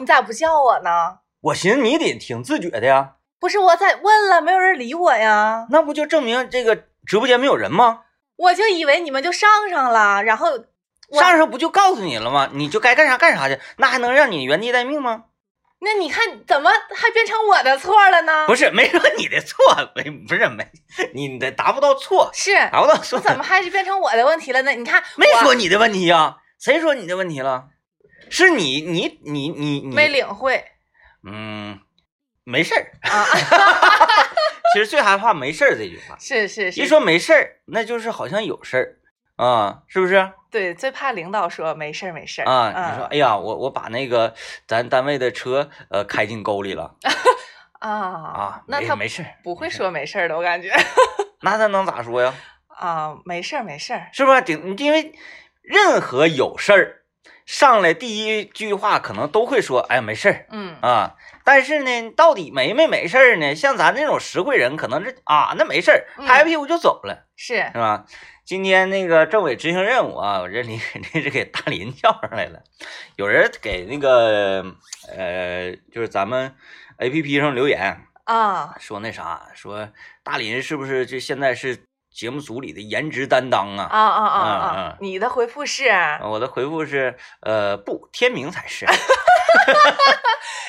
你咋不叫我呢？我寻思你得挺自觉的呀，不是我咋问了，没有人理我呀，那不就证明这个直播间没有人吗？我就以为你们就上上了，然后我上上不就告诉你了吗？你就该干啥干啥去，那还能让你原地待命吗？那你看怎么还变成我的错了呢？不是，没说你的错，没不是没，你的达不到错，是，达不到错，怎么还是变成我的问题了呢？你看没说你的问题呀？谁说你的问题了？是你你你你你没领会嗯，没事儿。啊？其实最害怕没事儿这句话，是是是，一说没事儿，那就是好像有事儿啊，是不是？对，最怕领导说没事儿没事儿啊，嗯你说，哎呀，我我把那个咱单位的车呃开进沟里了 啊啊，那他没没事儿，不会说没事儿的，我感觉 那他能咋说呀？啊，没事儿没事儿，是不是？顶，因为任何有事儿上来第一句话可能都会说，哎呀，没事儿嗯啊。但是呢，到底没没没事儿呢？像咱这种实惠人，可能是啊，那没事儿，嗯拍拍屁股就走了，是是吧？今天那个政委执行任务啊，我这里这是给大林叫上来了，有人给那个呃，就是咱们 A P P 上留言啊说那啥，说大林是不是就现在是节目组里的颜值担当啊？啊啊啊嗯啊！你的回复是我的回复是，呃，不，天明才是。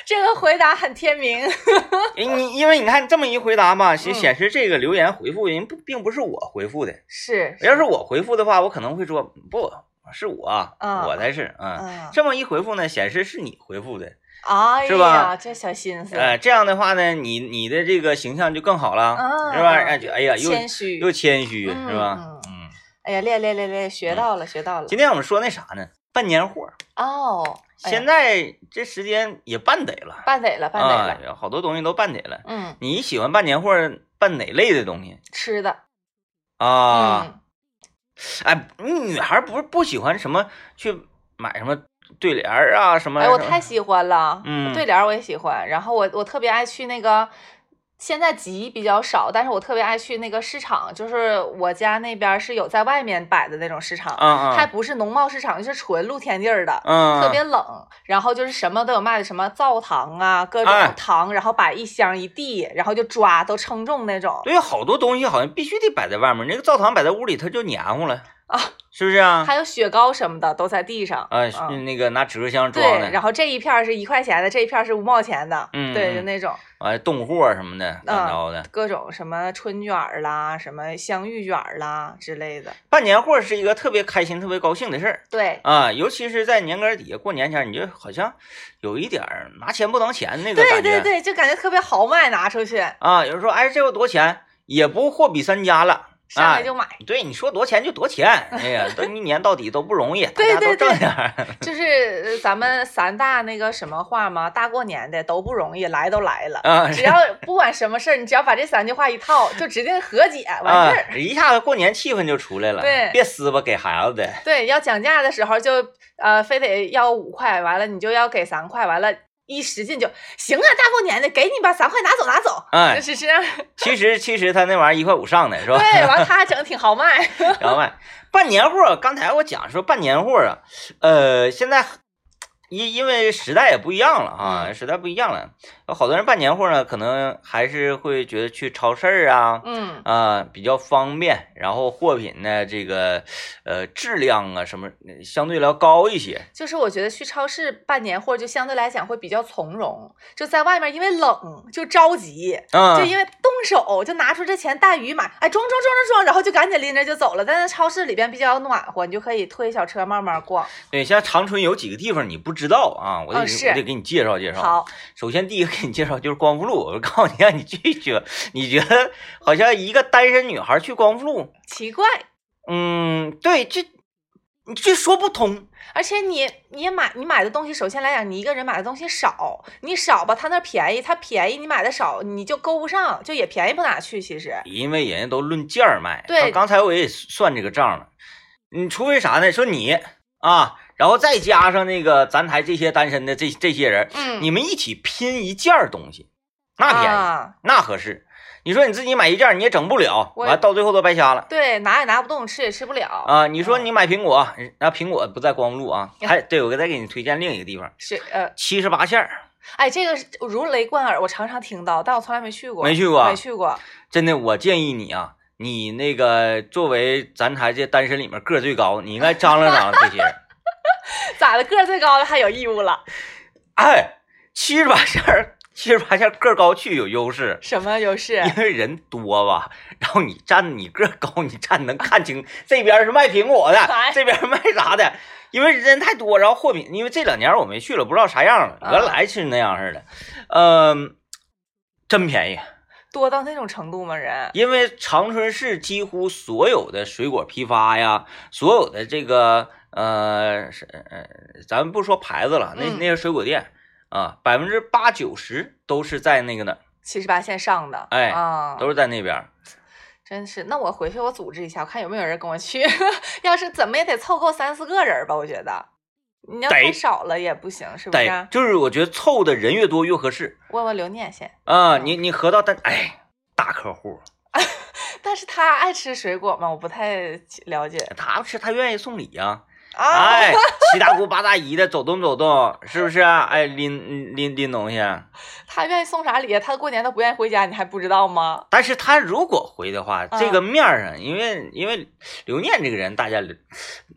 这个回答很天明，你因为你看这么一回答嘛，显嗯显示这个留言回复人不并不是我回复的。是要是我回复的话，我可能会说不是我，嗯我才是。嗯，嗯，这么一回复呢，显示是你回复的。哎是吧呀，这小心思，呃，这样的话呢，你你的这个形象就更好了，嗯是吧？哎就哎呀，又谦虚又谦虚，嗯是吧？嗯嗯。哎呀，练练练练，学到了学到了今天我们说那啥呢？办年货，哦，现在这时间也办得了。办得了办得了，好多东西都办得了。嗯，你喜欢办年货，办哪类的东西吃的啊？嗯哎，女孩不是不喜欢什么去买什么对联儿啊什么？哎，我太喜欢了，嗯对联儿我也喜欢，然后我我特别爱去那个。现在集比较少，但是我特别爱去那个市场，就是我家那边儿是有在外面摆的那种市场，嗯嗯，还不是农贸市场，就是纯露天地儿的，嗯特别冷，然后就是什么都有卖的，什么灶糖啊，各哎种糖，然后摆一箱一地，然后就抓，都称重那种。对，好多东西好像必须得摆在外面，那个灶糖摆在屋里它就黏糊了 啊，是不是啊？还有雪糕什么的都在地上。啊，嗯那个拿纸壳箱装对，的，然后这一片是一块钱的，这一片是五毛钱的，嗯对，嗯就那种完冻货什么的，乱糟的。各种什么春卷啦，什么香芋卷啦之类的。办年货是一个特别开心、特别高兴的事儿对，啊，尤其是在年根儿底下过年前，你就好像有一点儿拿钱不当钱那个对感觉。对对，就感觉特别豪迈，拿出去啊，有人说，哎，这个多少钱？也不货比三家了。啊上来就买。对，你说多少钱就多少钱，哎呀，都一年到底都不容易，大对家都挣点儿。就是呃咱们三大那个什么话嘛，大过年的都不容易，来都来了。啊，只要不管什么事儿，你只要把这三句话一套，就指定和解完事儿。啊，一下子过年气氛就出来了。对别撕吧，给孩子的。对，要讲价的时候就呃非得要五块，完了你就要给三块，完了。一使劲就行啊！大过年的，给你吧，三块拿走拿走，哎就是这样。其实其实他那玩意儿一块五上的是吧？对，完他还整的挺豪迈。然后卖办年货，刚才我讲说办年货啊，呃，现在因因为时代也不一样了啊，嗯时代不一样了，有好多人办年货呢，可能还是会觉得去超市儿啊，嗯，啊，比较方便，然后货品呢，这个呃质量啊什么相对来高一些。就是我觉得去超市办年货就相对来讲会比较从容，就在外面因为冷就着急，嗯，就因为动手就拿出这钱大鱼买，哎装装装装装，然后就赶紧拎着就走了。但是超市里边比较暖和，你就可以推小车慢慢逛。对，像长春有几个地方你不知道啊，我得、我得给你介绍介绍。好，首先第一个给你介绍就是光复路，我告诉你，让你去去，你觉得好像一个单身女孩去光复路，奇怪，嗯，对，这你这说不通。而且你你也买你买的东西，首先来讲，你一个人买的东西少，你少吧，他那便宜，他便宜，你买的少，你就够不上，就也便宜不哪去。其实，因为人家都论件儿卖。对刚刚才我也算这个账了。你除非啥呢？说你啊，然后再加上那个咱台这些单身的这这些人，嗯，你们一起拼一件东西，那便宜，啊，那合适。你说你自己买一件你也整不了，完到最后都白瞎了。对，拿也拿不动，吃也吃不了。啊，你说嗯你买苹果，然后苹果不在光路啊，还对我再给你推荐另一个地方，是呃，七十八线儿，哎，这个是如雷贯耳，我常常听到，但我从来没去过。没去过没去过。真的，我建议你啊，你那个作为咱台这单身里面个最高，你应该张罗张罗这些人。咋的？个儿最高的还有义务了？哎，七十八线儿，七十八线儿个儿高去有优势，什么优势？因为人多吧，然后你站你个儿高，你站能看清这边是卖苹果的哎，这边是卖啥的，因为人太多，然后货品，因为这两年我没去了，不知道啥样了，啊原来是那样似的，嗯、真便宜。多到那种程度吗？人？因为长春市几乎所有的水果批发呀，所有的这个呃是呃，咱们不说牌子了，那嗯那些水果店啊，百分之八九十都是在那个呢，七十八线上的，哎啊，都是在那边儿。真是。那我回去我组织一下，我看有没有人跟我去。要是怎么也得凑够三四个人吧，我觉得。你要太少了也不行，是不对是？，就是我觉得凑的人越多越合适问问刘念先。啊。嗯你你合到但，哎，大客户，但是他爱吃水果吗？我不太了解他吃他愿意送礼呀、啊。哎，七大姑八大姨的走动走动，是不是啊？哎，拎拎拎东西。他愿意送啥礼？他过年他不愿意回家，你还不知道吗？但是他如果回的话，嗯这个面儿上，因为因为刘念这个人，大家了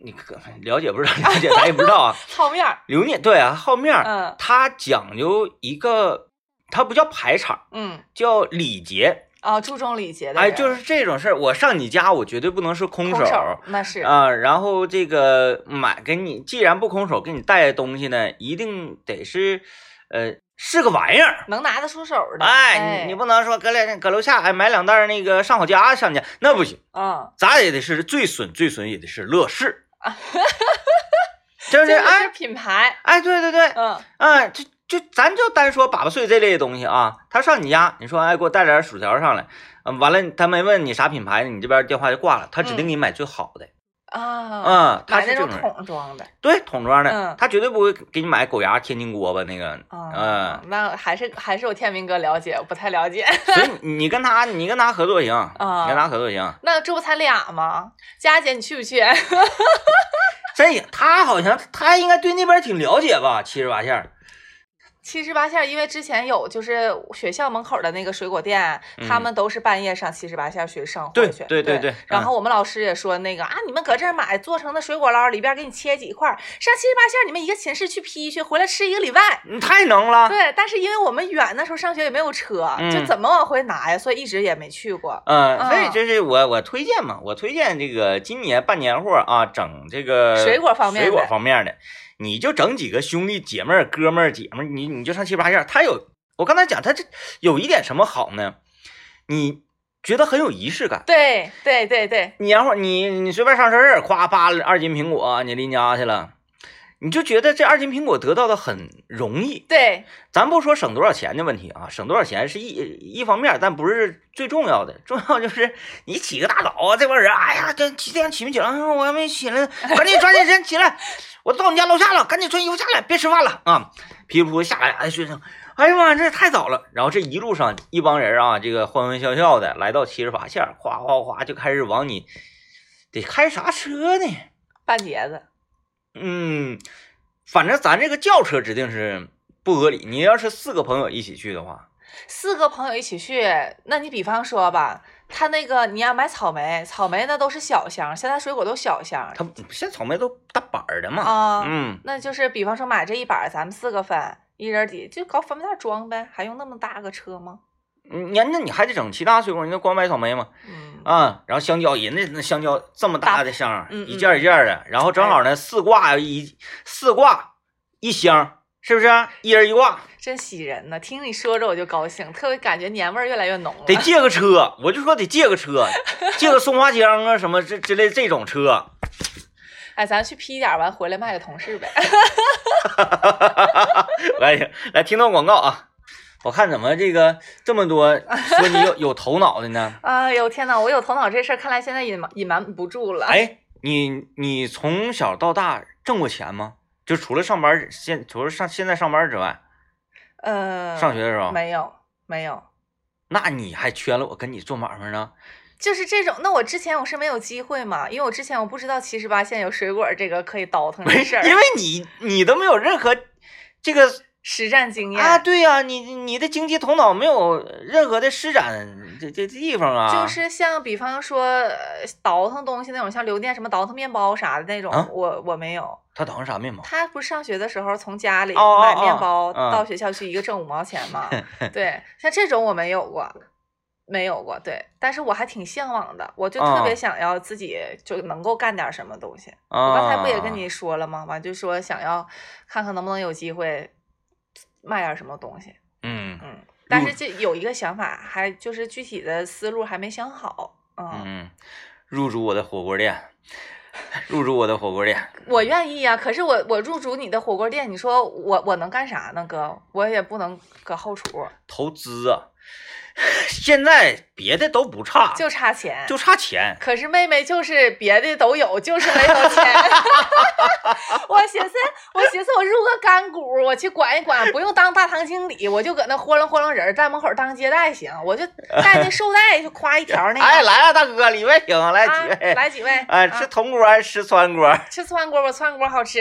你可了解不知道，了解咱也不知道啊。好面儿，刘念对啊，好面儿，嗯他讲究一个，他不叫排场，嗯叫礼节。啊，注重礼节的哎，就是这种事儿，我上你家，我绝对不能是空空手手那是啊。然后这个买给你，既然不空手，给你带东西呢，一定得是，呃，是个玩意儿。能拿得出手的。哎，哎，你你不能说搁两搁楼下哎买两袋那个上好佳上去，那不行。嗯，咱也得是最损最损也得是乐视，就这个是是哎品牌，哎，对对对，嗯啊，就就咱就单说粑粑碎这类的东西啊，他上你家，你说哎给我带点薯条上来，嗯，完了他没问你啥品牌，你这边电话就挂了，他指定给你买最好的，啊，嗯，他是这种，桶装的，对桶装的嗯，他绝对不会给你买狗牙天津锅巴那个，啊，嗯，那还是还是我天明哥了解，我不太了解。所以你 你跟他你跟他合作行，啊你跟他合作行，那这不才俩吗？佳姐，你去不去？真行，他好像他应该对那边挺了解吧，七十八线儿。七十八线，因为之前有就是学校门口的那个水果店，他嗯们都是半夜上七十八线儿去上货对去。对对对嗯然后我们老师也说那个啊，你们搁这儿买做成的水果捞，里边给你切几块，上七十八线你们一个寝室去批去，回来吃一个礼拜。你太能了，对，但是因为我们远，那时候上学也没有车，嗯就怎么往回拿呀？所以一直也没去过。嗯，所以嗯就是我我推荐嘛，我推荐这个今年办年货啊，整这个水果方面的水果方面的，你就整几个兄弟姐妹儿、哥们儿、姐们儿，你你就上七八线。他有我刚才讲，他这有一点什么好呢？你觉得很有仪式感。对对对对，年后你你随便上超市，夸扒了二斤苹果，你拎家去了，你就觉得这二斤苹果得到的很容易。对，咱不说省多少钱的问题啊，省多少钱是一一方面，但不是最重要的，重要就是你起个大早啊，这帮人，哎呀，这几点起没起来？我还没起来呢，赶紧抓紧时间起来，我到你家楼下了，赶紧穿衣服下来，别吃饭了啊！噼里扑下来，哎，学生，哎呀妈，这也太早了。然后这一路上一帮人啊，这个欢欢笑笑的来到七十八线，哗哗哗就开始往你得开啥车呢？半截子。嗯，反正咱这个轿车指定是不合理。你要是四个朋友一起去的话，四个朋友一起去，那你比方说吧，他那个你要买草莓，草莓那都是小箱，现在水果都小箱他现在草莓都大板儿的嘛。啊，嗯，那就是比方说买这一板，咱们四个分，一人抵就搞方便袋装呗，还用那么大个车吗？嗯你那你还得整其他水果，你那光买草莓吗？嗯，啊，然后香蕉，人家那香蕉这么大的箱，嗯嗯一件一件的，然后正好呢四挂一四挂一箱，是不是？一人一挂，真喜人呢，听你说着我就高兴，特别感觉年味儿越来越浓了。得借个车，我就说得借个车，借个松花江啊什么这之类这种车。哎，咱去批点完回来卖给同事呗。来 来，听到广告啊！我看怎么这个这么多说你有有头脑的呢？哎呦天哪，我有头脑这事儿，看来现在隐瞒隐瞒不住了。哎，你你从小到大挣过钱吗？就除了上班现除了上现在上班之外，呃，上学的时候没有没有，那你还缺了我跟你做买卖呢？就是这种。那我之前我是没有机会嘛，因为我之前我不知道七十八线有水果这个可以倒腾不是的事儿，因为你你都没有任何这个实战经验啊，对呀、你你的经济头脑没有任何的施展这这这地方啊，就是像比方说呃倒腾东西那种，像刘店什么倒腾面包啥的那种，啊我我没有。他倒腾啥面包？他不是上学的时候从家里买面哦包嗯到学校去，一个挣五毛钱嘛。对，像这种我没有过，没有过。对，但是我还挺向往的，我就特别啊想要自己就能够干点什么东西。我我刚才不也跟你说了吗？完就说想要看看能不能有机会卖点什么东西。嗯嗯，但是这有一个想法，还就是具体的思路还没想好。嗯，嗯，入驻我的火锅店，入驻我的火锅店，我愿意呀、可是我我入驻你的火锅店，你说我我能干啥呢，哥？我也不能搁后厨，投资啊！现在别的都不差，就差钱。就差钱。可是妹妹就是别的都有，就是没有钱。我寻思，我寻思我入个干股，我去管一管，不用当大堂经理，我就搁那豁楞豁楞人，在门口当接待行，我就带那寿带，就夸一条那个。哎，来了，大哥，里面请，来啊几位？来几位？哎，啊吃铜锅还是吃川锅？吃川锅吧，川锅好吃。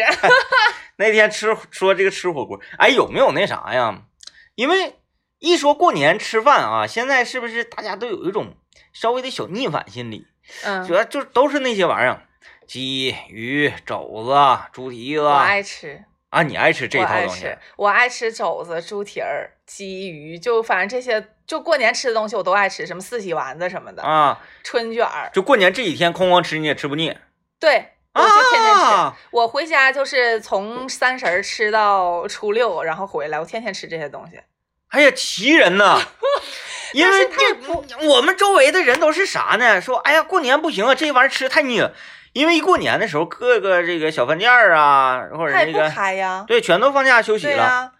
那天吃说这个吃火锅，哎，有没有那啥呀？因为一说过年吃饭啊，现在是不是大家都有一种稍微的小逆反心理？嗯主嗯，要就都是那些玩意儿，鸡、鱼、肘子、猪蹄子我爱吃，啊，你爱吃这我套东西我爱吃肘子、猪蹄儿、鸡、鱼，就反正这些，就过年吃的东西我都爱吃，什么四喜丸子什么的，啊？春卷儿，就过年这几天哐哐吃你也吃不腻对。我就天天吃，啊！我回家就是从三十儿吃到初六，然后回来，我天天吃这些东西。哎呀，奇人呐！因为这我们周围的人都是啥呢？说哎呀，过年不行啊，这玩意儿吃太腻了。因为一过年的时候，各个这个小饭店儿啊，或者那个，对，全都放假休息了。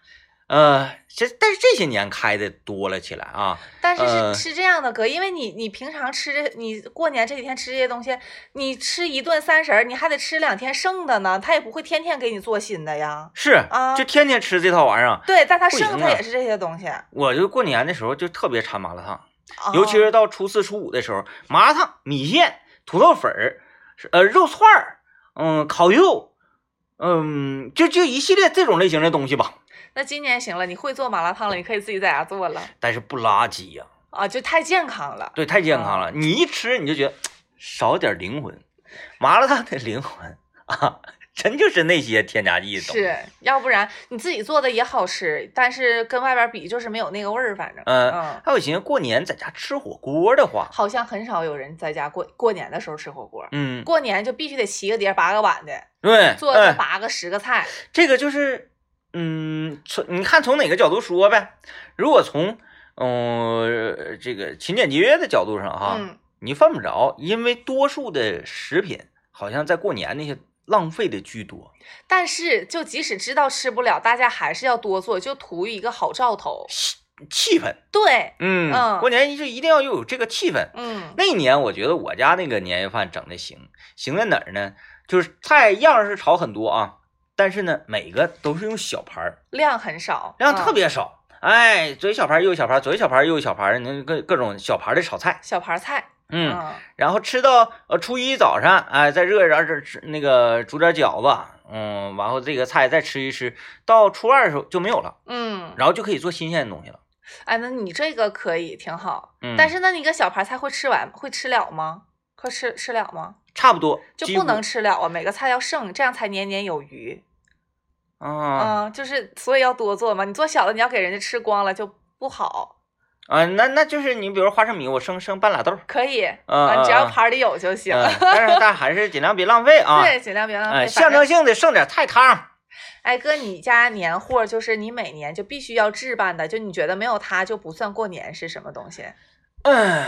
呃，这但是这些年开的多了起来啊。但是呃是是这样的哥，因为你你平常吃这，你过年这几天吃这些东西，你吃一顿三十儿，你还得吃两天剩的呢，他也不会天天给你做新的呀。是啊就天天吃这套玩意儿啊。对，但他剩他也是这些东西，我就过年的时候就特别馋麻辣烫，啊尤其是到初四初五的时候，麻辣烫、米线、土豆粉儿，呃，肉串儿，嗯，烤肉，嗯，就就一系列这种类型的东西吧。那今年行了，你会做麻辣烫了，你可以自己在家做了但是不垃圾呀、啊，就太健康了。对，太健康了。你一吃你就觉得少点灵魂，麻辣烫的灵魂啊，真就是那些添加剂。是要不然你自己做的也好吃，但是跟外边比就是没有那个味儿，反正嗯嗯，还有寻思过年在家吃火锅的话，好像很少有人在家过过年的时候吃火锅，嗯，过年就必须得七个碟八个碗的，对，做八个十个菜，这个就是，嗯，从你看从哪个角度说呗？如果从嗯、这个勤俭节约的角度上哈，嗯，你犯不着，因为多数的食品好像在过年那些浪费的居多，但是就即使知道吃不了，大家还是要多做，就图一个好兆头。气氛，对，嗯，嗯过年就一定要有这个气氛。嗯那一年我觉得我家那个年夜饭整的行，行在哪儿呢？就是菜样儿是炒很多啊，但是呢，每个都是用小盘儿，量很少，量特嗯别少。哎，左一小盘儿，右一小盘儿，左一小盘儿，右一小盘儿，那各各种小盘儿的炒菜。小盘菜，嗯，然后吃到呃初一早上，哎，再热一点儿这吃那个煮点饺子，嗯，然后这个菜再吃一吃，到初二的时候就没有了，嗯，然后就可以做新鲜的东西了。哎，那你这个可以挺好，嗯，但是那你个小盘菜会吃完会吃了吗？会吃吃了吗？差不多就不能吃了啊，每个菜要剩，这样才年年有余。啊嗯，就是所以要多做嘛。你做小的，你要给人家吃光了就不好。啊，那那就是你比如花生米，我生生半拉豆儿，可以，嗯啊，只要嗯盘里有就行。嗯，但是但还是尽量别浪费啊。对，尽量别浪费。象征性的剩点菜汤。哎哥，你家年货就是你每年就必须要置办的，就你觉得没有它就不算过年是什么东西？嗯，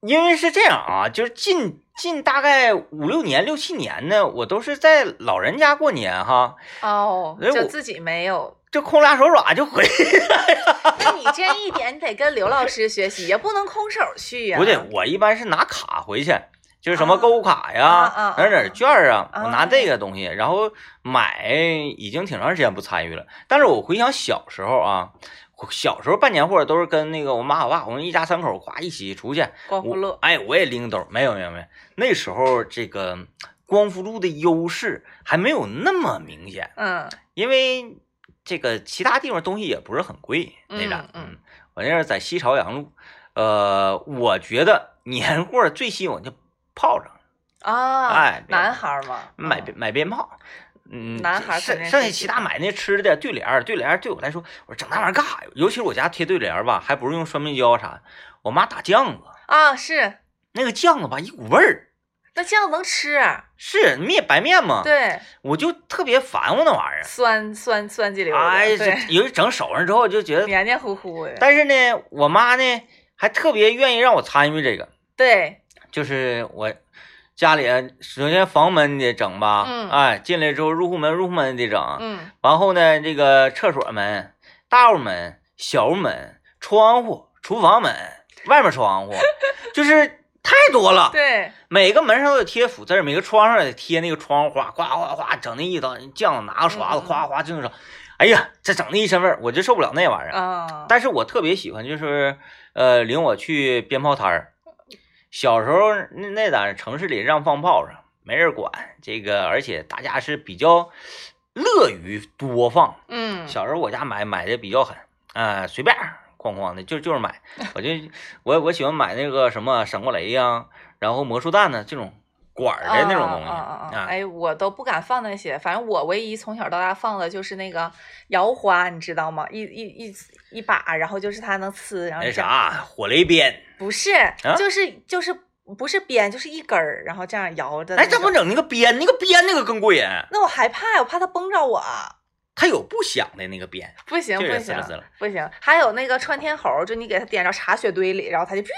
因为是这样啊，就是近近大概五六年、六七年呢，我都是在老人家过年哈，哦，就自己没有。就空俩手爪就回来了。那你这一点，你得跟刘老师学习也，不能空手去呀。不对，我一般是拿卡回去，就是什么购物卡呀、哪儿哪儿券啊，啊我拿这个东西，然后买已经挺长时间不参与了。但是我回想小时候啊，小时候办年货都是跟那个我妈我爸，我们一家三口咵一起出去，我光复乐，哎，我也拎兜，没有没有没有，那时候这个光复路的优势还没有那么明显，嗯。因为这个其他地方东西也不是很贵，那张嗯，嗯。我那是在西朝阳路，呃，我觉得年货最吸引我就炮仗，啊，哎男孩嘛，买买鞭炮。嗯，男孩肯剩剩下其他买那吃的对联儿，对联儿对我来说，我说整那玩意儿干啥呀？尤其是我家贴对联儿吧，还不是用双面胶啥的，我妈打酱子，啊，是。那个酱子吧一股味儿，那这样能吃，是面白面嘛，对，我就特别烦我那玩意儿。酸酸酸叽溜的，哎，对这，有一整手上之后就觉得，黏黏糊糊的，但是呢，我妈呢还特别愿意让我参与这个，对，就是我家里首先房门得整吧，嗯哎，进来之后入户门入户门得整，嗯然后呢这个厕所门、大屋门、小屋门、窗户、厨房门、外面窗户，就是太多了。对，每个门上都得贴福字，每个窗上得贴那个窗花，哗哗哗整那一刀酱拿个刷子哗哗就那种，哎呀，这整那一身味儿，我就受不了那玩意儿。啊，但是我特别喜欢，就是呃，领我去鞭炮摊儿。小时候那那在城市里让放炮仗，没人管这个，而且大家是比较乐于多放。嗯，小时候我家买买的比较狠，啊、随便儿哐哐的就就是买，我就我我喜欢买那个什么闪光雷呀、然后魔术弹呢这种管的那种东西啊。哎，我都不敢放那些，反正我唯一从小到大放的就是那个摇花，你知道吗？一一一一把，然后就是它能呲，然后那啥火雷鞭，不是，啊就是就是不是鞭，就是一根儿，然后这样摇着那哎，这不整那个鞭，那个鞭那个更过瘾，那我害怕，我怕它崩着我。它有不响的那个鞭，不行不行。不行，还有那个窜天猴，就你给它点着茶雪堆里，然后它就咻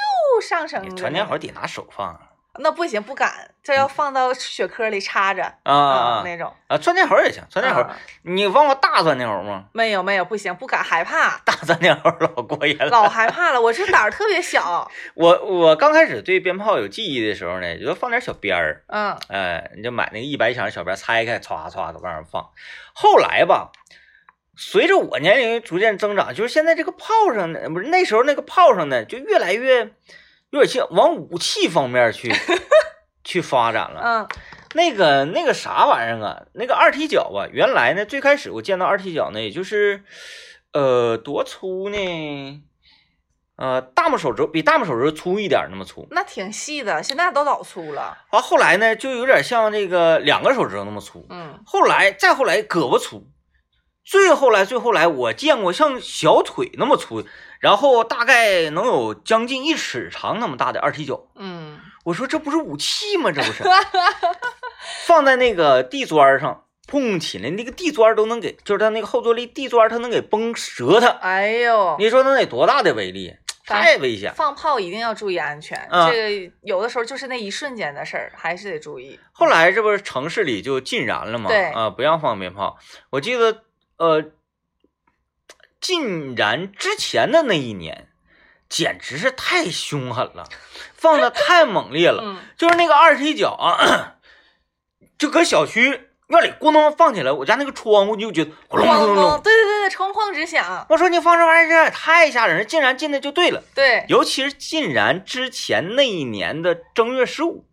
上升窜。天猴得拿手放啊那不行，不敢，这要放到雪壳里插着啊啊那种。啊！钻天猴也行，钻天猴，啊你放过大钻天猴吗？没有没有，不行，不敢，害怕，大钻天猴老过瘾了。老害怕了。我这胆儿特别小，我我刚开始对鞭炮有记忆的时候呢，就放点小鞭儿，嗯哎，你就买那个一百响的小鞭，拆开，歘歘的往上放。后来吧，随着我年龄逐渐增长，就是现在这个炮上呢，不是那时候那个炮上呢，就越来越有点像往武器方面去 去发展了。嗯那个那个啥玩意儿啊，那个二踢脚啊，原来呢最开始我见到二踢脚呢，也就是呃多粗呢？呃，大拇手指比大拇手指粗一点那么粗。那挺细的，现在都老粗了。完后来呢，就有点像这个两个手指头那么粗。嗯后来再后来胳膊粗，最后来最后来我见过像小腿那么粗，然后大概能有将近一尺长那么大的二踢脚。嗯，我说这不是武器吗？这不是放在那个地砖上，砰起来，那个地砖都能给，就是它那个后坐力地砖，它能给崩折它。哎呦，你说那得多大的威力？太危险。放炮一定要注意安全，啊这个有的时候就是那一瞬间的事儿，还是得注意。后来这不是城市里就禁燃了吗？对啊，不让放鞭炮。我记得，呃，竟然之前的那一年，简直是太凶狠了，放的太猛烈了。嗯就是那个二踢脚啊，就搁小区院里咣当放起来，我家那个窗户就觉得轰隆轰隆隆。对对对对，哐哐直响，我说你放这玩意儿这太吓人了，禁燃进的就对了。对，尤其是竟然之前那一年的正月十五，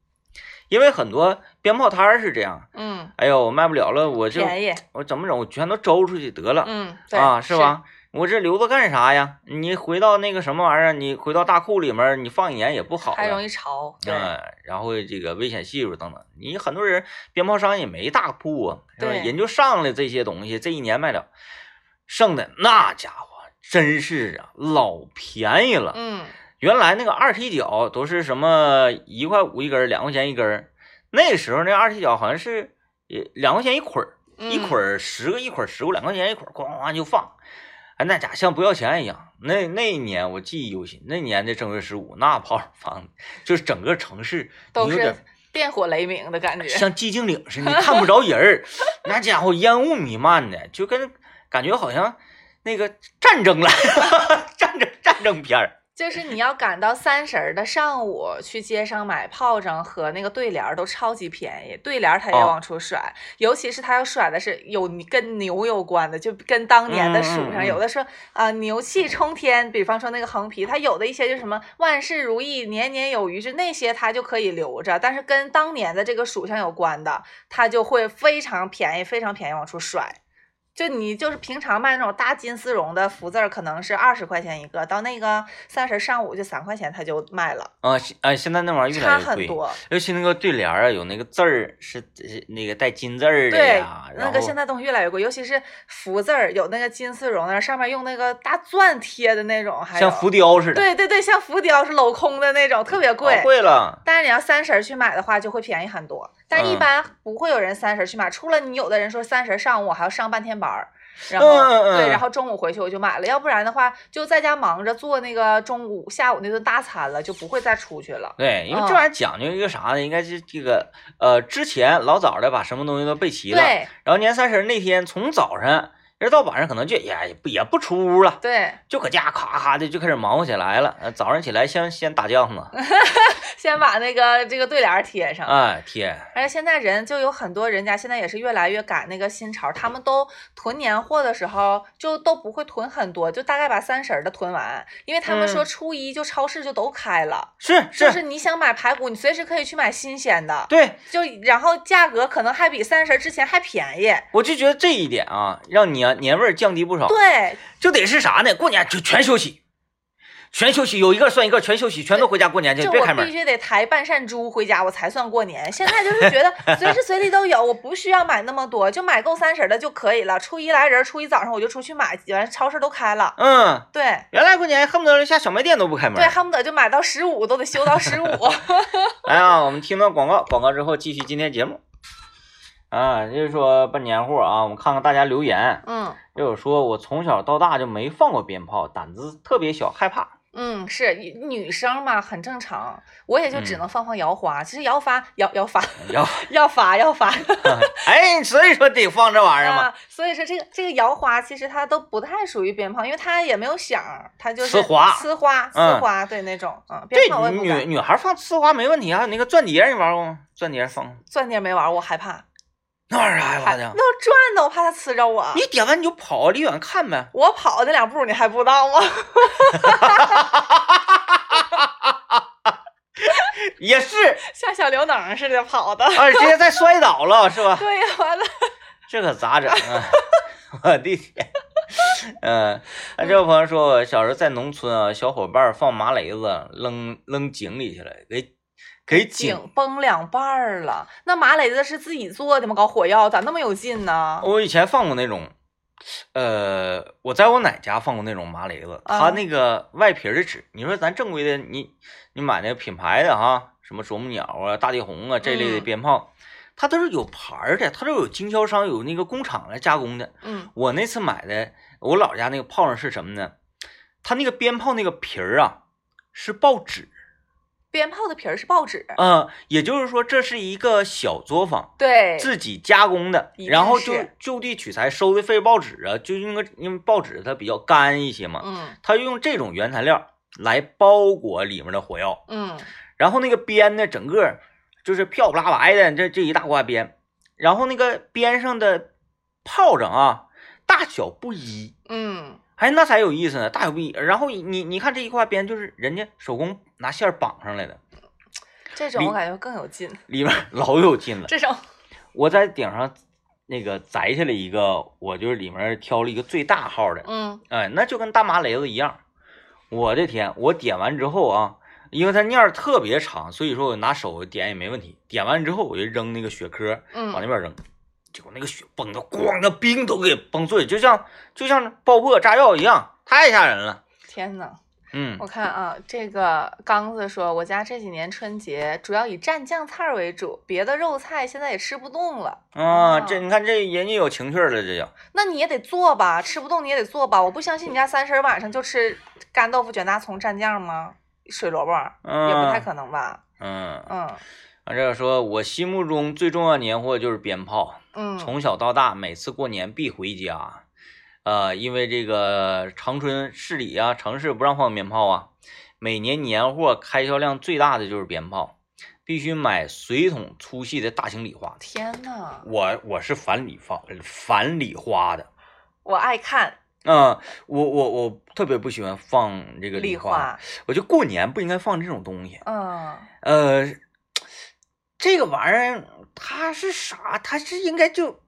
因为很多鞭炮摊儿是这样，嗯，哎呦，我卖不了了，我就便宜，我怎么整？我全都周出去得了、嗯，啊，是？吧？我这留着干啥呀？你回到那个什么玩意儿，你回到大库里面，你放一年也不好了。还容易潮，对，嗯，然后这个危险系数等等，你很多人鞭炮商也没大铺啊，是吧？对人就上来这些东西，这一年卖了，剩的那家伙真是啊，老便宜了。嗯，原来那个二踢脚都是什么一块五一根，两块钱一根儿，那时候那二踢脚好像是呃两块钱一捆儿，一捆儿，十个，一捆儿十个，两块钱一捆儿，咣咣咣就放。哎，那家像不要钱一样。那那一年我记忆犹新，那年的正月十五，那炮仗放的，就是整个城市都是电火雷鸣的感觉，像寂静岭似的，你 看不着人儿，那家伙烟雾弥漫的，就跟感觉好像那个战争来了，战争战争片儿。就是你要赶到三十儿的上午去街上买炮仗和那个对联儿都超级便宜，对联儿它也哦往出甩，尤其是他要甩的是有跟牛有关的，就跟当年的属上，嗯嗯嗯有的说啊、牛气冲天，比方说那个横批，他有的一些就是什么万事如意、年年有余，就那些他就可以留着，但是跟当年的这个属相有关的，他就会非常便宜，非常便宜往出甩。就你就是平常卖那种大金丝绒的福字儿，可能是二十块钱一个，到那个三十上午就三块钱它就卖了，啊，现啊，现在那玩意儿越差来越贵，很多。尤其那个对联儿啊，有那个字儿是是那个带金字儿的对那个现在东西越来越贵，尤其是福字儿，有那个金丝绒的，上面用那个大钻贴的那种，还有像浮雕似的，对对对，像浮雕是镂空的那种，特别贵。啊贵了。但是你要三十儿去买的话，就会便宜很多。但一嗯般不会有人三十去买，除了你有的人说三十儿上午我还要上半天班儿，然后、对，然后中午回去我就买了，要不然的话就在家忙着做那个中午、下午那顿大餐了，就不会再出去了。对，因为这嗯玩意儿讲究一个啥呢？应该是这个呃，之前老早的把什么东西都备齐了，对然后年三十那天从早上一直到晚上，可能就也也不也不出屋了，对，就搁家咔咔的就开始忙活起来了。呃，早上起来先先打酱子，先把那个这个对联贴上。哎贴，而且现在人就有很多人家现在也是越来越赶那个新潮，他们都囤年货的时候就都不会囤很多，就大概把三十的囤完，因为他们说嗯初一就超市就都开了，是，就是是你想买排骨，你随时可以去买新鲜的，对，就然后价格可能还比三十之前还便宜。我就觉得这一点啊，让年年味儿降低不少。对，就得是啥呢？过年就全休息，全休息，有一个算一个，全休息，全都回家过年去，就我必别开门。须得抬半扇猪回家，我才算过年。现在就是觉得随时随地都有，我不需要买那么多，就买够三十的就可以了。初一来人，初一早上我就出去买，完超市都开了。嗯，对原来过年恨不得连下小卖店都不开门对，。恨不得就买到十五，都得休到十五。来啊，我们听到广告，广告之后继续今天节目。啊，就是说办年货啊，我们看看大家留言。嗯又有说我从小到大就没放过鞭炮，胆子特别小，害怕。嗯，是女生嘛，很正常。我也就只嗯能放放摇花，其实摇发摇摇发摇，要发要发。哎，所以说得放这玩意儿嘛。啊，所以说这个这个摇花其实它都不太属于鞭炮，因为它也没有响儿，它就是呲花呲花呲嗯花，对那种，嗯，对鞭炮我也，不女敢。女孩放呲花没问题，还有那个钻碟，你玩过吗？钻碟放钻碟没玩儿，我害怕，那玩意儿害怕害的。那转的我怕它呲着我。你点完你就跑，离远看呗。我跑那两步你还不知道吗？也是，像小刘能似的跑的。啊，直接再摔倒了是吧？对呀，完了。这可咋整啊？我的天！嗯，那这位朋友说，我小时候在农村啊，小伙伴放麻雷子扔扔井里去了，给给井。井崩两半儿了，那麻雷子是自己做的吗？搞火药咋那么有劲呢？我以前放过那种，呃，我在我奶家放过那种麻雷子，它啊那个外皮儿的纸，你说咱正规的，你你买那个品牌的哈，什么啄木鸟啊、大地红啊这类的嗯鞭炮，它都是有牌儿的，它都有经销商有那个工厂来加工的。嗯我那次买的，我姥家那个炮仗是什么呢？它那个鞭炮那个皮儿啊是报纸，鞭炮的皮儿是报纸，嗯、也就是说这是一个小作坊对，自己加工的，然后就就地取材收的废报纸啊，就用个因为报纸它比较干一些嘛，嗯它用这种原材料来包裹里面的火药，嗯然后那个鞭呢，整个就是漂不拉白的，这这一大挂鞭，然后那个边上的炮仗啊，大小不一。嗯，哎，那才有意思呢，大小不一。然后你你看这一块鞭，就是人家手工拿线绑上来的，这种我感觉更有劲，里面老有劲了。这种我在顶上那个摘下来一个，我就是里面挑了一个最大号的，嗯哎，那就跟大麻雷子一样。我的天，我点完之后啊，因为它面儿特别长，所以说我拿手点也没问题。点完之后，我就扔那个雪壳，往那嗯，边扔，结果那个雪崩的，咣，那冰都给崩碎，就像就像爆破炸药一样，太吓人了。天呐，嗯我看啊，这个刚子说，我家这几年春节主要以蘸酱菜儿为主，别的肉菜现在也吃不动了。啊，哦这你看这人家有情趣儿了，这就那你也得做吧，吃不动你也得做吧。我不相信你家三十儿晚上就吃干豆腐卷大葱蘸酱吗？水萝卜嗯也不太可能吧？嗯，嗯完这个说，我心目中最重要的年货就是鞭炮，嗯，从小到大每次过年必回家，呃，因为这个长春市里啊，城市不让放鞭炮啊，每年年货开销量最大的就是鞭炮，必须买水桶粗细的大型礼花。天呐，我我是反礼花反礼花的，我爱看嗯，我我我特别不喜欢放这个礼花，我觉得过年不应该放这种东西。嗯，呃，这个玩意儿它是啥？它是应该就，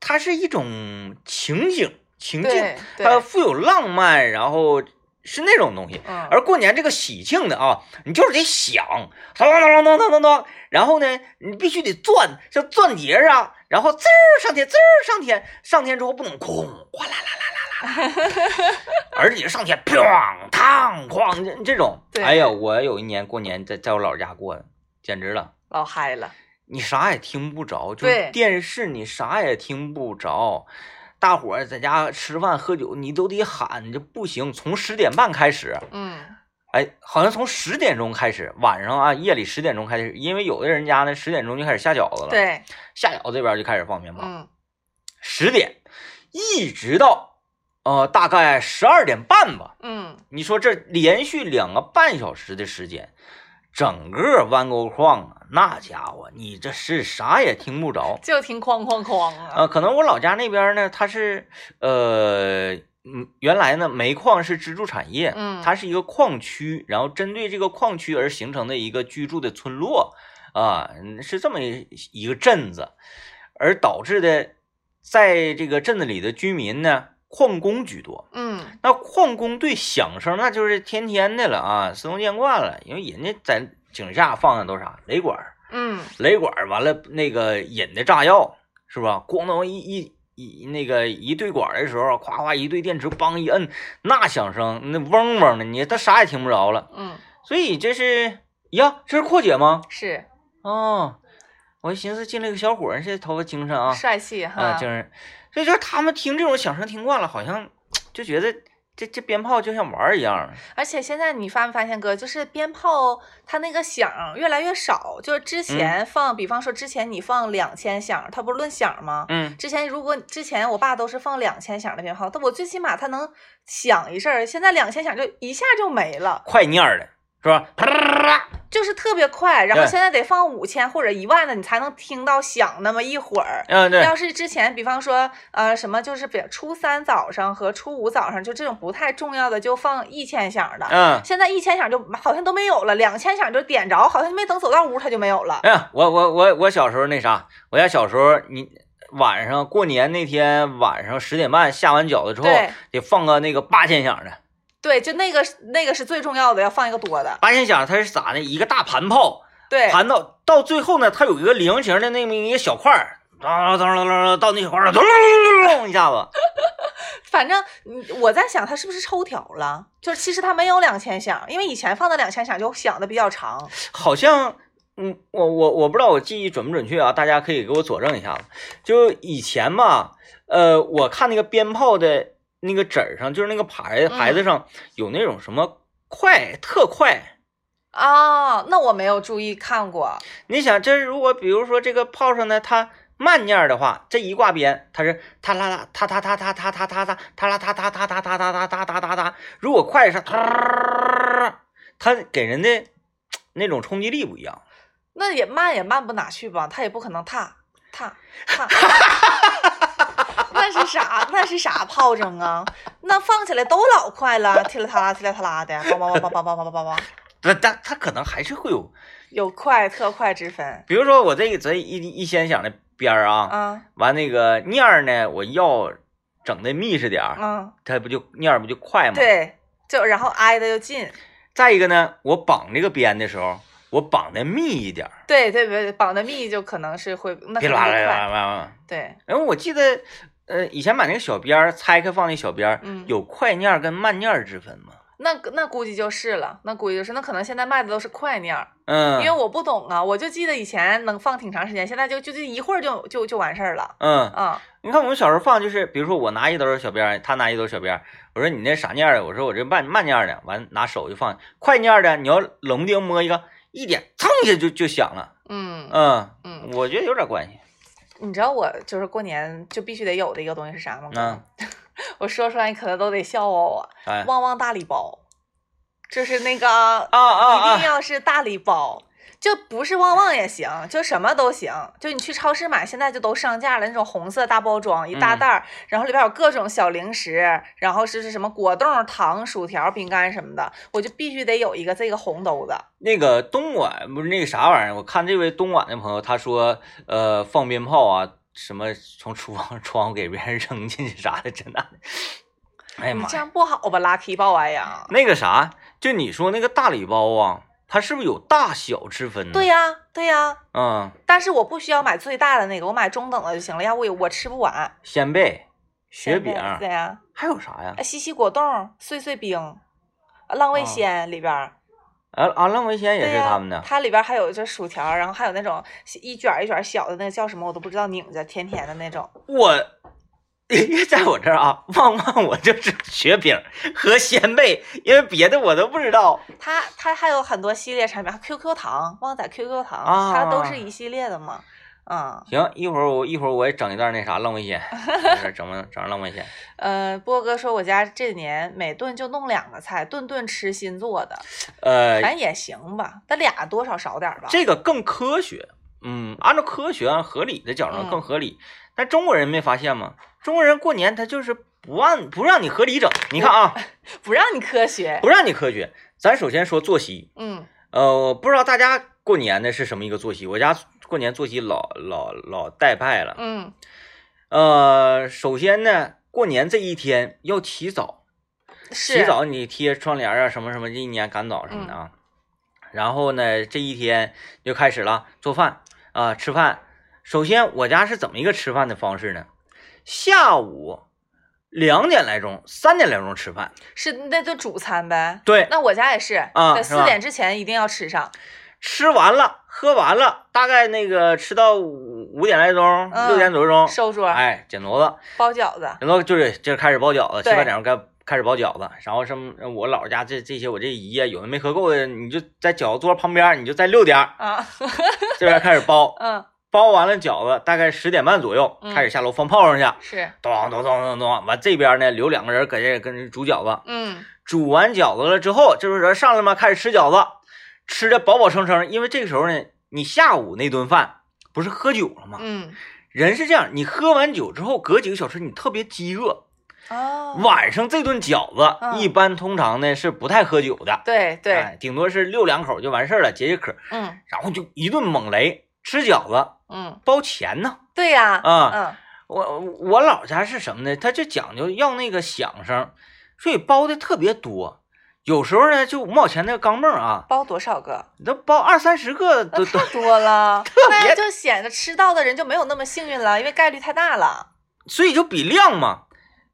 它是一种情景情境，它，富有浪漫，然后是那种东西。嗯，而过年这个喜庆的啊，你就是得响，当当当当当当当，然后呢，你必须得转，像钻碟儿啊，然后滋儿上天，滋儿上天，上天之后不能空，哗啦啦啦啦啦啦，而且上天砰当哐这这种，对哎呀，我有一年过年在在我姥姥家过的，简直了。老嗨了，你啥也听不着，就是电视你啥也听不着，大伙儿在家吃饭喝酒，你都得喊，这不行。从十点半开始，嗯，哎，好像从十点钟开始，晚上啊，夜里十点钟开始，因为有的人家呢十点钟就开始下饺子了，，对，下饺子这边就开始放鞭炮，嗯，十点一直到呃大概十二点半吧，嗯，你说这连续两个半小时的时间，整个弯沟矿啊，那家伙你这是啥也听不着。就听哐哐哐啊，呃，可能我老家那边呢，它是呃，嗯，原来呢煤矿是支柱产业，嗯。它是一个矿区，然后针对这个矿区而形成的一个居住的村落啊，嗯是这么一一个镇子，而导致的在这个镇子里的居民呢，矿工居多。嗯，那矿工对响声那就是天天的了啊，司空见惯了，因为人家在井下放的都啥雷管儿，嗯，雷管儿完了那个引的炸药是吧？咣当一一一那个一对管儿的时候，夸夸一对电池，梆一摁，那响声那嗡嗡的，你他啥也听不着了。嗯，所以这是呀，这是阔姐吗？是哦，我一寻思进来个小伙儿，这头发精神啊，帅气啊，哈，精神。所以就是他们听这种响声听惯了，好像就觉得这这鞭炮就像玩儿一样。而且现在你发没发现哥，就是鞭炮它那个响越来越少，就是之前放，比方说之前你放两千响，它不是论响吗？嗯，之前如果之前我爸都是放两千响的鞭炮，但我最起码它能响一阵儿，现在两千响就一下就没了，快蔫儿的是吧？啪就是特别快。然后现在得放五千或者一万的，你才能听到响那么一会儿。嗯，对，要是之前，比方说，呃，什么就是比初三早上和初五早上，就这种不太重要的，就放一千响的。嗯。现在一千响就好像都没有了，两千响就点着，好像没等走到屋它就没有了。哎呀，我我我我小时候那啥，我家小时候你晚上过年那天晚上十点半下完饺子之后，得放个那个八千响的。对，就那个那个是最重要的，要放一个多的。八千响它是咋的？一个大盘炮，对，盘到到最后呢，它有一个菱形的那么一个小块儿，当当当当到那小块儿，咚咚咚咚咚一下子。反正嗯我在想它是不是抽条了，就是其实它没有两千响，因为以前放的两千响就响的比较长。好像，嗯，我我我不知道我记忆准不准确啊，大家可以给我佐证一下子。就以前吧，呃，我看那个鞭炮的那个纸儿上，就是那个牌牌子上有那种什么快特快。啊，那我没有注意看过。你想，这如果比如说这个炮上呢，它慢念儿的话，这一挂鞭它是哒啦啦哒哒哒哒哒哒哒哒哒啦哒哒哒哒哒哒哒哒哒哒哒。如果快是它，它给人的那种冲击力不一样。那也慢也慢不哪去吧，它也不可能踏踏踏。那是啥？那是啥炮仗啊？那放起来都老快了，踢啦踏啦，踢啦踏啦的，梆梆梆梆梆梆梆梆梆梆，但但它可能还是会有，有快特快之分比如说我这个这一一先响的边儿啊，啊完那个念儿呢，我要整的密实点儿，嗯！它不就念儿不就快吗？。对，就然后挨的就近。再一个呢，我绑这个边的时候，我绑的密一点儿，对对对，绑的密就可能是会那噼里啪啦噼里啪肯定会快。啦啪啦。对，然后我记得，呃，以前买那个小鞭儿，拆开放那小鞭儿，嗯有快念儿跟慢念儿之分吗？那那估计就是了，那估计就是，那可能现在卖的都是快念儿，嗯，因为我不懂啊，我就记得以前能放挺长时间，现在就就就一会儿就就就完事儿了。嗯，啊，你看我们小时候放，就是比如说我拿一兜小鞭儿，他拿一兜小鞭儿，我说你那啥念儿的？我说我这慢慢念儿的，完拿手就放。快念儿的，你要冷不丁摸一个，一点蹭一下就就响了。嗯嗯，嗯，我觉得有点关系。你知道我就是过年就必须得有的一个东西是啥吗？嗯，我说出来你可能都得笑话我，哎，旺旺大礼包，就是那个啊啊一定啊！要是大礼包。就不是旺旺也行，就什么都行。就你去超市买，现在就都上架了，那种红色大包装，一大嗯袋儿，然后里边有各种小零食，然后是是什么果冻、糖、薯条、饼干什么的，我就必须得有一个这个红兜子。那个东莞不是那个啥玩意儿？我看这位东莞的朋友他说，呃，放鞭炮啊，什么从厨房 窗户给别人扔进去啥的，真的。哎呀妈呀！你这样不好吧，Lucky boy 呀？那个啥，就你说那个大礼包啊，它是不是有大小之分呢？对呀、对呀、嗯，但是我不需要买最大的那个，我买中等的就行了，要不我吃不完。鲜贝、雪饼，对呀、还有啥呀啊，？西西果冻、碎碎冰、啊浪味哦仙里边儿。啊啊，浪味仙也对呀是他们的。它里边还有这薯条，然后还有那种一卷儿一卷儿小的那个叫什么我都不知道，拧着甜甜的那种。我 在我这儿啊，旺旺我就是雪饼和鲜贝，因为别的我都不知道。它它还有很多系列产品，QQ 糖、旺仔 QQ 糖，啊它都是一系列的嘛。嗯，行，一会儿我一会儿我也整一段那啥浪味仙，没事整整整浪味仙。呃，波哥说我家这年每顿就弄两个菜，顿顿吃新做的，呃，咱也行吧，咱俩多少少点吧。这个更科学，嗯，按照科学按合理的角度嗯更合理。但中国人没发现吗？中国人过年他就是不按不让你合理整。你看啊，不让你科学。不让你科学。咱首先说作息，嗯呃，不知道大家过年的是什么一个作息？我家过年作息老老老带派了。嗯，呃，首先呢，过年这一天要起早，起早你贴窗帘啊，什么什么，一年赶早什么的啊。然后呢，这一天就开始了做饭啊、吃饭。首先，我家是怎么一个吃饭的方式呢？下午两点来钟、三点来钟吃饭。是那就主餐呗。对，那我家也是，在四点之前一定要吃上。吃完了，喝完了，大概那个吃到五五点来钟、嗯六点左右钟，收桌，哎，剪犊子，包饺子。然后就是就开始包饺子，七八点钟该开始包饺子，然后什么我姥姥家这这些我这姨呀，有的没喝够的，你就在饺子桌旁边，你就再溜点儿啊，这边开始包，嗯，包完了饺子大概十点半左右嗯开始下楼放炮仗去，是，咚咚咚咚咚，完这边呢留两个人搁这跟人煮饺子，嗯煮完饺子了之后，这时候人上来嘛，开始吃饺子，吃的饱饱撑撑，因为这个时候呢，你下午那顿饭不是喝酒了吗？嗯，人是这样，你喝完酒之后，隔几个小时你特别饥饿。哦，晚上这顿饺子，嗯。一般通常呢是不太喝酒的，对对，哎，顶多是溜两口就完事儿了，解解渴，嗯。然后就一顿猛雷吃饺子，嗯，包钱呢。对呀，啊。嗯。我我老家是什么呢？他就讲究要那个响声，所以包的特别多。有时候呢，就五毛钱那个钢镚儿啊，包多少个？你都包二三十个都都太，多了，那别就显得吃到的人就没有那么幸运了，因为概率太大了。所以就比量嘛。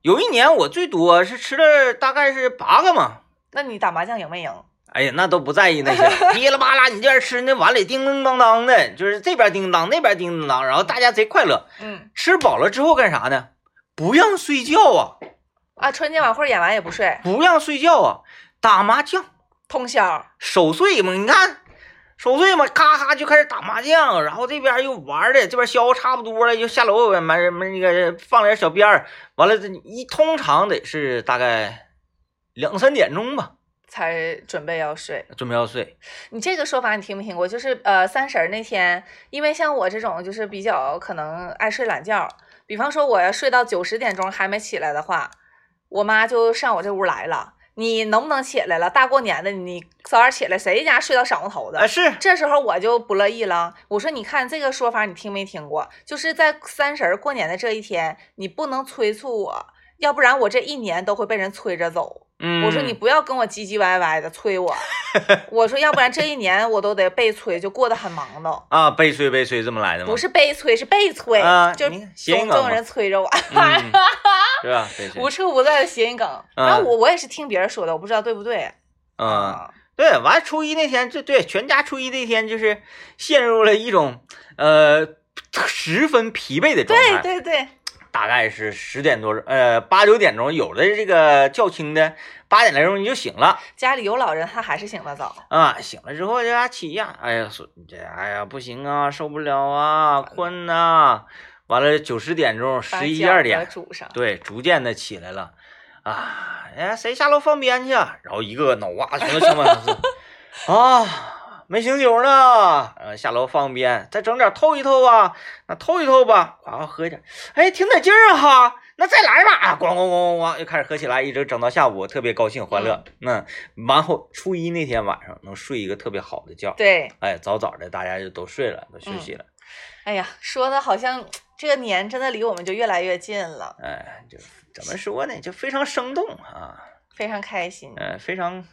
有一年我最多是吃了大概是八个嘛。那你打麻将赢没赢？哎呀，那都不在意那些，噼里啪啦，你这边吃那碗里叮叮当当的，就是这边叮当，那边叮叮当，然后大家贼快乐。嗯吃饱了之后干啥呢？不让睡觉啊，啊，春节晚会演完也不睡，不让睡觉啊，打麻将，通宵。守岁嘛。你看，守岁嘛，咔咔就开始打麻将，然后这边又玩的，这边消差不多了，就下楼买买那个放点小鞭儿，完了这一通常得是大概两三点钟吧，才准备要睡，准备要睡。你这个说法你听没听过？就是呃，三十那天，因为像我这种就是比较可能爱睡懒觉，比方说我要睡到九十点钟还没起来的话，我妈就上我这屋来了。你能不能起来了？大过年的，你早点起来，谁家睡到晌午头的？啊，是这时候我就不乐意了，我说你看这个说法你听没听过？就是在三十儿过年的这一天，你不能催促我，要不然我这一年都会被人催着走。嗯，我说你不要跟我唧唧歪歪的催我，我说要不然这一年我都得被催，就过得很忙叨。啊，被催被催这么来的吗？不是被催，是被催，啊就总总有人催着我，嗯，是吧？无。处不在的谐音梗。嗯然后我我也是听别人说的，我不知道对不对。嗯，啊，对，完初一那天，就对，全家初一那天就是陷入了一种呃十分疲惫的状态。对对对，大概是十点多，呃八九点钟，有的这个较轻的八点来钟你就醒了家里有老人，他还是醒得早。啊，醒了之后这家起呀，哎呀说这哎呀不行啊，受不了啊，困呐、完了九十点钟，十一二点，对，逐渐的起来了。啊，哎，谁下楼放鞭去啊？然后一个个脑瓜全都上半身啊，没醒酒呢，呃，下楼放鞭，再整点透一透吧，那透一透吧，呱喝一点，哎，挺得劲儿哈，那再来吧，啊，咣咣咣咣咣，又开始喝起来，一直整到下午，特别高兴欢乐。那完后初一那天晚上能睡一个特别好的觉，对，哎，早早的大家就都睡了，都休息了，哎呀，说的好像这个年真的离我们就越来越近了，哎，就怎么说呢，就非常生动啊，非常开心，呃，非常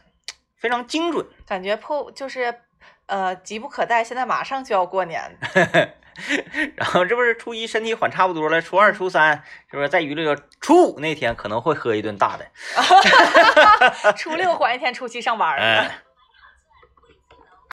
非常精准。感觉迫就是呃急不可待，现在马上就要过年了，然后这不是初一身体缓差不多了，初二、初三是不是在娱乐？初五那天可能会喝一顿大的，初六缓一天，初七上班了。哎，